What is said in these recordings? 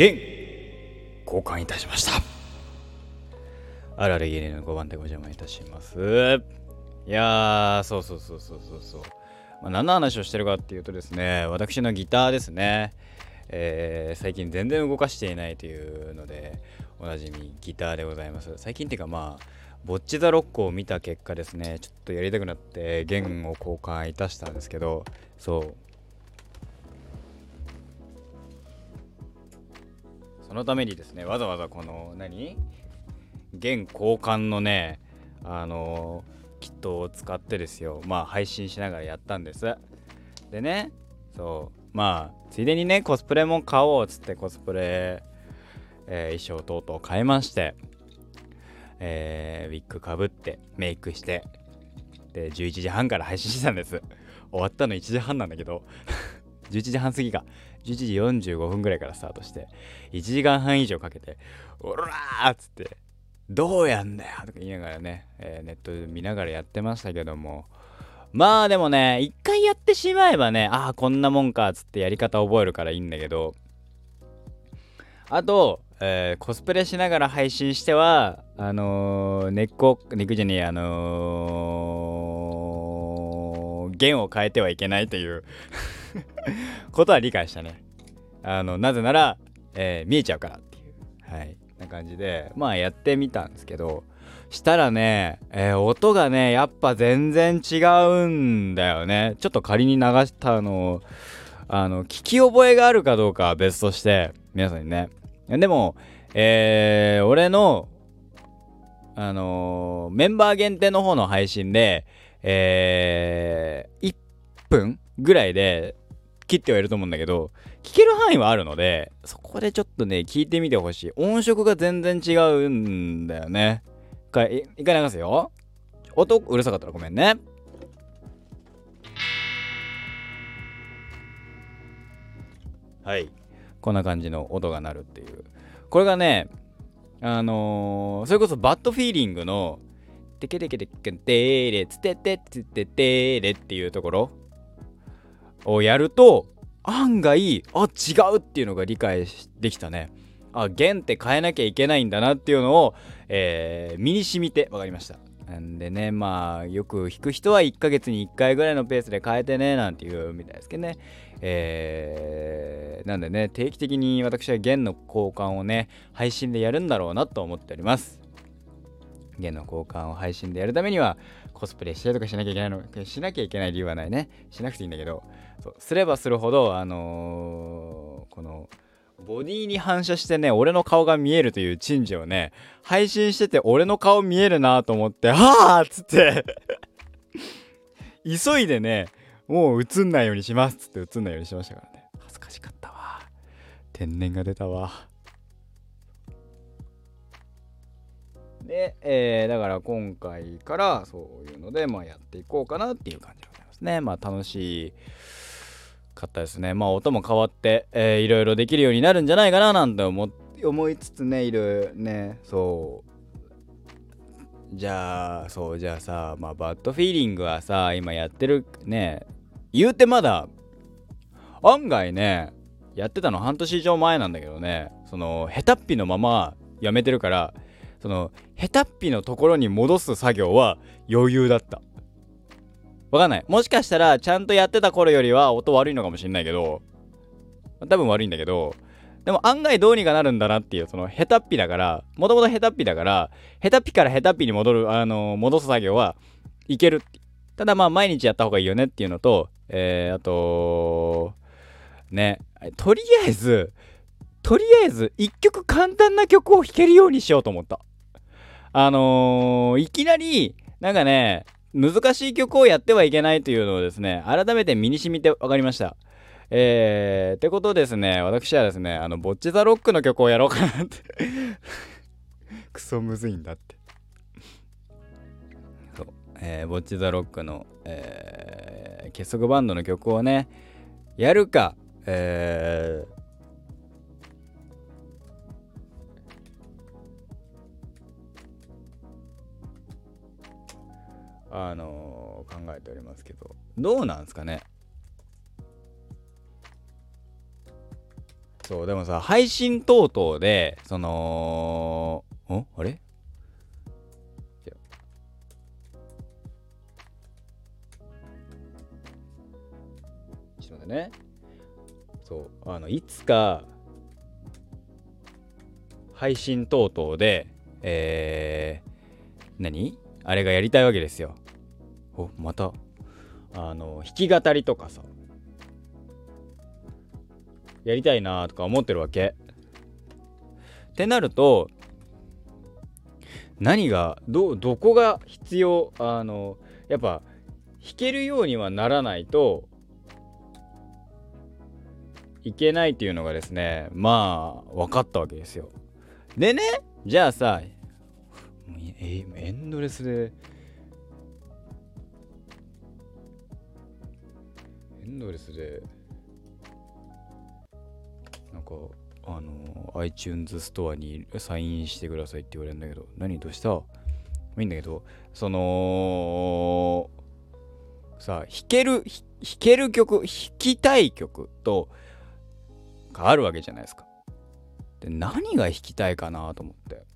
弦交換いたしました。あられ家の5番でお邪魔いたします。いやーそうそうそうそうそうそう、まあ、何の話をしてるかっていうとですね私のギターですね。えー、最近全然動かしていないというのでおなじみギターでございます。最近っていうかまあボッチ・ザ・ロックを見た結果ですねちょっとやりたくなって弦を交換いたしたんですけどそう。そのためにですねわざわざこの何？弦交換のねあのキットを使ってですよ。まあ配信しながらやったんです。でねそう。まあついでにねコスプレも買おうっつってコスプレ、えー、衣装等々買いましてえー、ウィッグかぶってメイクしてで11時半から配信してたんです。終わったの1時半なんだけど。11時半過ぎか。11時45分ぐらいからスタートして1時間半以上かけて「おらー!」っつって「どうやんだよ!」とか言いながらね、えー、ネットで見ながらやってましたけどもまあでもね一回やってしまえばねああこんなもんかっつってやり方覚えるからいいんだけどあと、えー、コスプレしながら配信してはあのー、根っこ根っこじゃねえあのー、弦を変えてはいけないという ことは理解したね。あの、なぜなら、えー、見えちゃうからっていう、はい、な感じで、まあやってみたんですけど、したらね、えー、音がね、やっぱ全然違うんだよね。ちょっと仮に流したの、あの、聞き覚えがあるかどうかは別として、皆さんにね。でも、えー、俺の、あのー、メンバー限定の方の配信で、えー、1分ぐらいで切ってはいると思うんだけど、聞ける範囲はあるので、そこでちょっとね、聞いてみてほしい。音色が全然違うんだよね。一回、一回流すよ。音うるさかったらごめんね。はい。こんな感じの音が鳴るっていう。これがね、あのー、それこそバッドフィーリングの、テケテケテケテーレツテテツテテーレっていうところをやると案外あ違うっていうのが理解できたね。あ弦って変えなきゃいけないんだなっていうのを、えー、身に染みて分かりました。なんでねまあよく弾く人は1ヶ月に1回ぐらいのペースで変えてねなんていうみたいですけどね。えー、なんでね定期的に私は弦の交換をね配信でやるんだろうなと思っております。弦の交換を配信でやるためにはコスプレしたりとかしなきゃいけないのしなきゃいけない理由はないね。しなくていいんだけど。そうすればするほどあのー、このボディに反射してね俺の顔が見えるという珍事をね配信してて俺の顔見えるなと思って「はあ!」っつって。急いでねもう映んないようにしますっつって映んないようにしましたからね。恥ずかしかったわ。天然が出たわ。で、えー、だから今回からそういうので、まあ、やっていこうかなっていう感じでございますね。まあ楽しかったですね。まあ音も変わって、えー、いろいろできるようになるんじゃないかななんて思思いつつね、いるね、そう。じゃあ、そう、じゃあさ、まあバッドフィーリングはさ、今やってるね、言うてまだ、案外ね、やってたの半年以上前なんだけどね、その、ヘタっぴのままやめてるから、その下手っぴのところに戻す作業は余裕だった。わかんない。もしかしたらちゃんとやってた頃よりは音悪いのかもしんないけど多分悪いんだけどでも案外どうにかなるんだなっていうその下手っぴだからもともと下手っぴだから下手っぴから下手っぴに戻るあの、戻す作業はいけるただまあ毎日やった方がいいよねっていうのとえー、あとねとりあえずとりあえず一曲簡単な曲を弾けるようにしようと思った。あのー、いきなり、なんかね、難しい曲をやってはいけないというのをですね、改めて身に染みて分かりました。えー、ってことですね、私はですね、あの、ボッチザロックの曲をやろうかなって クソむずいんだって。そう、えー、ボッチザロックの、えー、結束バンドの曲をね、やるか、えー、あのー、考えておりますけどどうなんですかね？そうでもさ配信等々でそのんあれ？ちょっと待ってね。そうあのいつか配信等々でえー、何？あれがやりたいわけですよおまたあの弾き語りとかさやりたいなとか思ってるわけ。ってなると何がどどこが必要？あのやっぱ弾けるようにはならないといけないっていうのがですねまあ分かったわけですよ。でねじゃあさえエンドレスでエンドレスでなんかあの iTunes ストアにサインしてくださいって言われるんだけど何どうした？いいんだけどそのさあ弾ける弾ける曲弾きたい曲とがあるわけじゃないですか。で何が弾きたいかなと思って。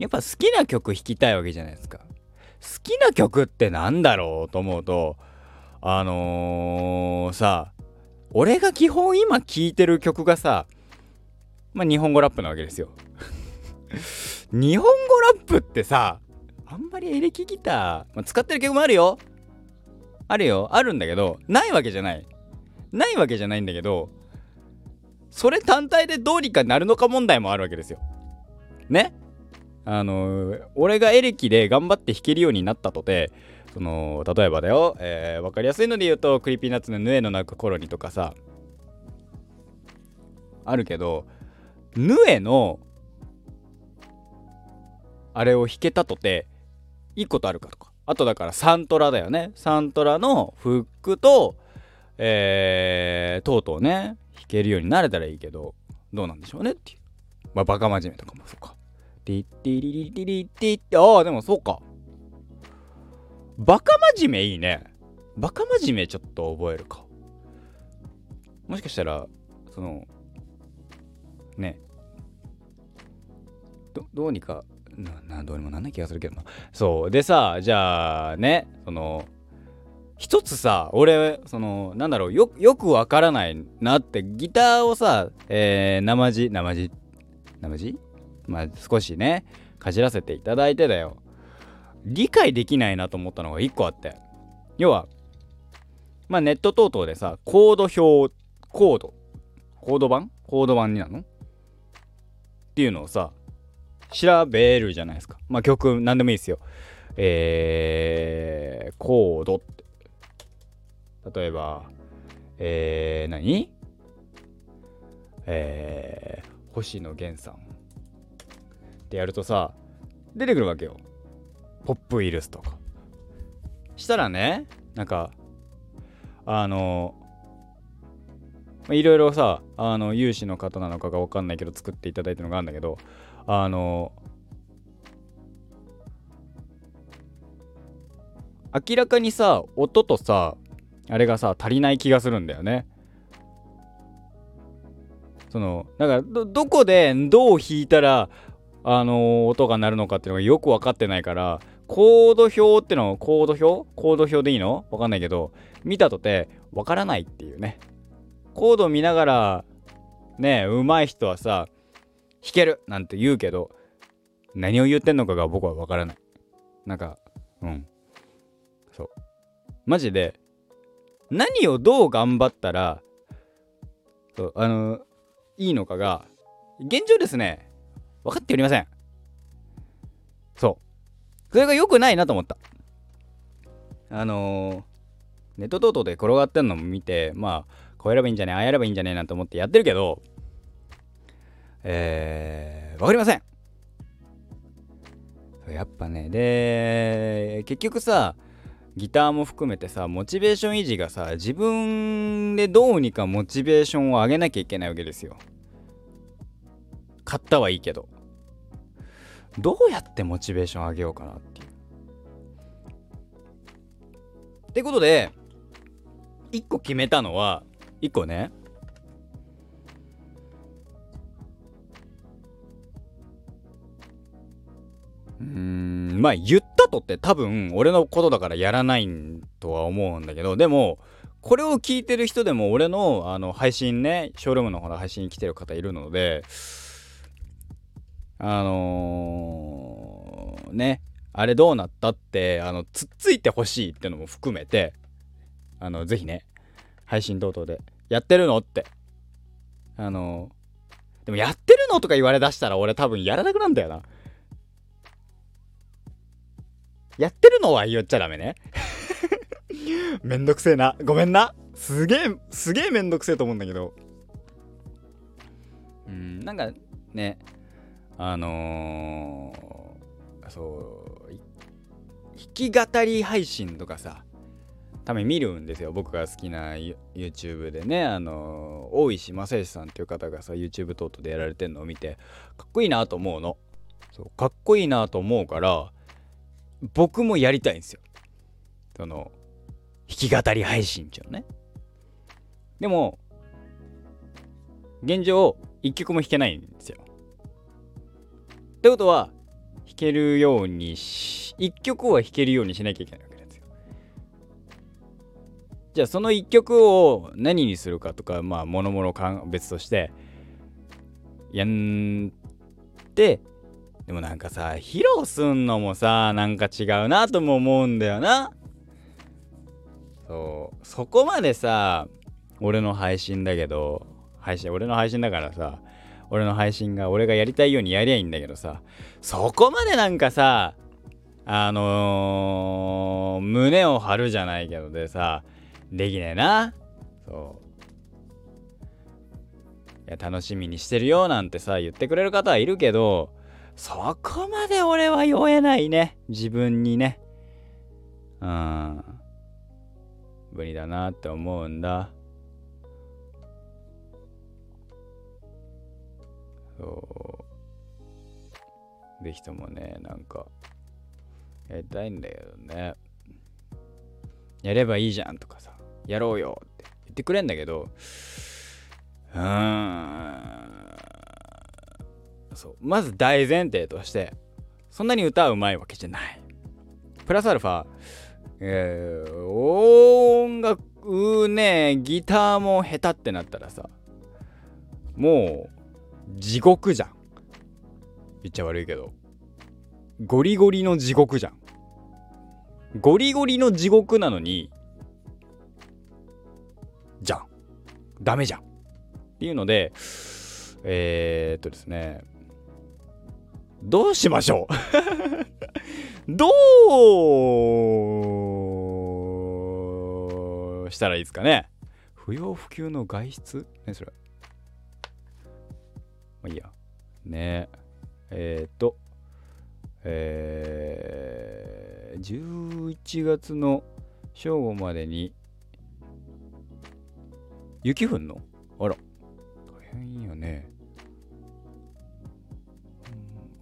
やっぱ好きな曲弾きたいわけじゃないですか。好きな曲ってなんだろうと思うとあのー、さ俺が基本今聴いてる曲がさまあ日本語ラップなわけですよ。日本語ラップってさあんまりエレキギター、まあ、使ってる曲もあるよ。あるよ。あるんだけどないわけじゃない。ないわけじゃないんだけどそれ単体でどうにかなるのか問題もあるわけですよ。ね？あの俺がエレキで頑張って弾けるようになったとてその例えばだよ、えー、分かりやすいので言うと Creepy Nuts の「ヌエの鳴く頃に」とかさあるけどヌエのあれを弾けたとていいことあるかとか。あとだからサントラだよね。サントラのフックとえー、とうとうね弾けるようになれたらいいけどどうなんでしょうねっていう。まあバカ真面目とかもそうか。ティッティリリリリティってああでもそうかバカ真面目いいね。バカ真面目ちょっと覚えるか。もしかしたら、その、ね、どどうにかな、な、どうにもなんない気がするけど。そう。でさ、じゃあね、その、一つさ、俺、その、なんだろう、よ、よくわからないなって、ギターをさ、えー、生地、生地、生地？まあ、少しね、かじらせていただいてだよ。理解できないなと思ったのが1個あって。要はまあネット等々でさコード表コードコード版？コード版になるの？っていうのをさ調べるじゃないですか。まあ曲何でもいいですよ。えー、コードって。例えばえー、何？えー、星野源さん。ってやるとさ出てくるわけよ。ポップウイルスとか。したらねなんかあのいろいろさあの有志の方なのかが分かんないけど作っていただいたのがあるんだけどあの明らかにさ音とさあれがさ足りない気がするんだよね。そのだからどどこでどう弾いたらあの、音が鳴るのかっていうのがよく分かってないからコード表ってのコード表？コード表でいいの？わかんないけど見たとてわからないっていうね。コード見ながらね上手い人はさ弾けるなんて言うけど何を言ってんのかが僕はわからない。なんかうん。そう。マジで何をどう頑張ったらそうあのいいのかが現状ですね。分かっておりません。そう。それが良くないなと思った。あのー、ネット等々で転がってんのも見てまあこうやればいいんじゃねえああやればいいんじゃねえなんて思ってやってるけどえー、分かりません。やっぱねで結局さギターも含めてさモチベーション維持がさ自分でどうにかモチベーションを上げなきゃいけないわけですよ。買ったはいいけどどうやってモチベーション上げようかなっていう。ってことで1個決めたのは1個ねうんまあ言ったとって多分俺のことだからやらないとは思うんだけどでもこれを聞いてる人でも俺のあの配信ねショールームの方の配信に来てる方いるのであのー、ねあれどうなったってあのつっついてほしいってのも含めてあのぜひね配信等々でやってるのってあのー、でもやってるのとか言われだしたら俺多分やらなくなんだよなやってるのは言っちゃダメね めんどくせえな。ごめんな。すげえ、すげえめんどくせえと思うんだけど。うん、なんかね、あのー、そう、弾き語り配信とかさ、ために見るんですよ。僕が好きな YouTube でね、あのー、大石正義さんっていう方がさ、YouTube 等々でやられてんのを見て、かっこいいなと思うの。そうかっこいいなと思うから、僕もやりたいんですよ。その、弾き語り配信っていうのね。でも、現状、一曲も弾けないんですよ。ってことは、弾けるようにし、一曲は弾けるようにしなきゃいけないわけですよ。じゃあ、その一曲を何にするかとか、まあ、もろもろ別として、やんで、でもなんかさ、披露すんのもさ、なんか違うなとも思うんだよな。そうそこまでさ俺の配信だけど配信俺の配信だからさ俺の配信が俺がやりたいようにやりゃいいんだけどさそこまでなんかさあのー、胸を張るじゃないけどでさできねえな。そう。いや楽しみにしてるよなんてさ言ってくれる方はいるけどそこまで俺は酔えないね。自分にね。うん。無理だなって思うんだ。そう。ぜひともねなんかやりたいんだけどね。やればいいじゃんとかさやろうよって言ってくれんだけどうーん。そう。まず大前提としてそんなに歌うまいわけじゃない。プラスアルファえー、音楽ね、ギターも下手ってなったらさ、もう、地獄じゃん。言っちゃ悪いけど。ゴリゴリの地獄じゃん。ゴリゴリの地獄なのに、じゃん。ダメじゃん。っていうので、えー、っとですね、どうしましょう どうしたらいいですかね不要不急の外出？何それまあいいや。ねえ。えっ、と、えー、11月の正午までに雪降んの？あら。大変いいよね。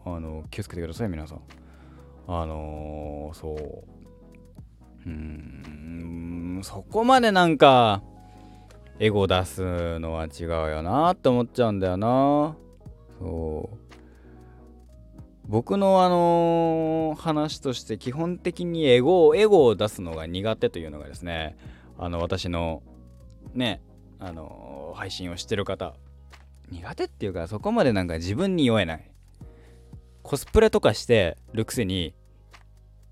あの、気をつけてください、皆さん。あのー、そう。うん、そこまでなんか、エゴ出すのは違うよなって思っちゃうんだよな。そう。僕のあの、話として基本的にエゴをエゴを出すのが苦手というのがですね、あの私のね、あの、配信をしてる方、苦手っていうかそこまでなんか自分に酔えない。コスプレとかしてるくせに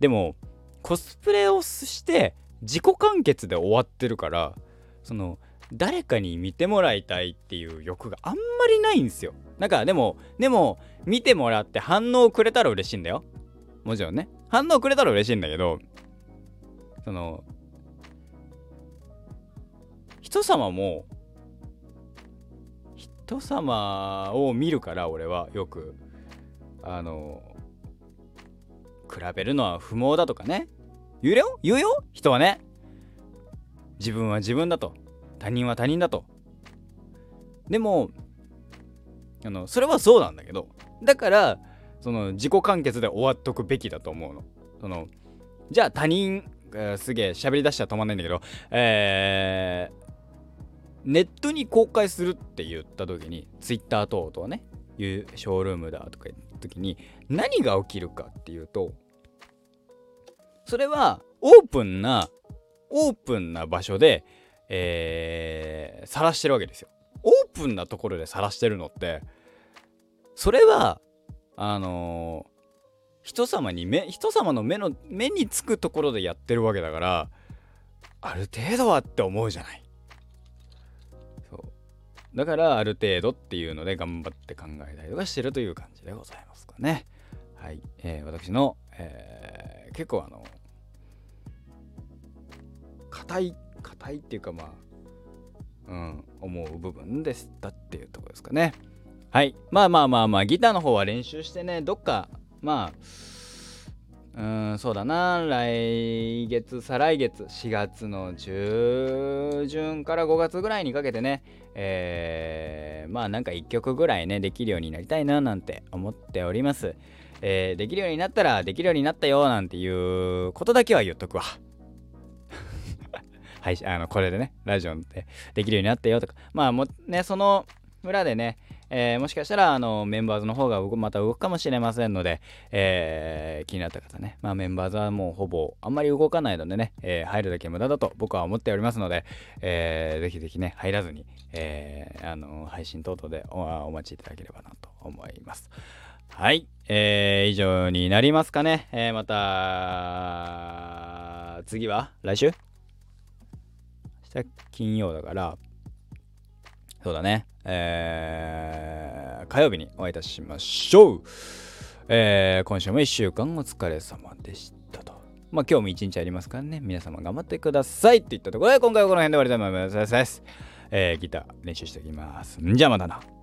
でもコスプレをして自己完結で終わってるからその誰かに見てもらいたいっていう欲があんまりないんですよなんかでもでも見てもらって反応くれたら嬉しいんだよ。もちろんね。反応くれたら嬉しいんだけどその人様も人様を見るから俺はよくあの比べるのは不毛だとかね。言うよ。言うよ。人はね。自分は自分だと。他人は他人だと。でもあのそれはそうなんだけどだからその自己完結で終わっとくべきだと思うの。そのじゃあ他人、えー、すげえ喋り出したら止まんないんだけどえー、ネットに公開するって言った時に Twitter 等々ねいうショールームだとか言った時に何が起きるかっていうとそれはオープンなオープンな場所でえー、晒してるわけですよ。オープンなところで晒してるのってそれはあのー、人様に目人様の目の目につくところでやってるわけだからある程度はって思うじゃない。そう。だからある程度っていうので頑張って考えたりとかしてるという感じでございますかね。はい、えー、私の、えー、結構あの硬い硬いっていうかまあうん思う部分でしたっていうとこですかね。はい。まあまあまあまあギターの方は練習してねどっかまあうんそうだな来月再来月4月の中旬から5月ぐらいにかけてねえー、まあなんか1曲ぐらいねできるようになりたいななんて思っております。えー、できるようになったらできるようになったよなんていうことだけは言っとくわ。配 信、あの、これでね、ラジオでできるようになったよとか、まあもね、その裏でね、えー、もしかしたらあのメンバーズの方がまた動くかもしれませんので、えー、気になった方ね、まあ、メンバーズはもうほぼあんまり動かないのでね、えー、入るだけ無駄だと僕は思っておりますので、えー、ぜひぜひね、入らずに、えー、あの配信等々でお待ちいただければなと思います。はい、えー、以上になりますかね。えー、また、次は来週？明日金曜だから、そうだね。えー、火曜日にお会いいたしましょう。えー、今週も1週間お疲れ様でしたと。まあ今日も1日ありますからね、皆様頑張ってくださいって言ったところで、今回はこの辺で終わりたいと思います。えー、ギター練習しておきます。んじゃあまたな。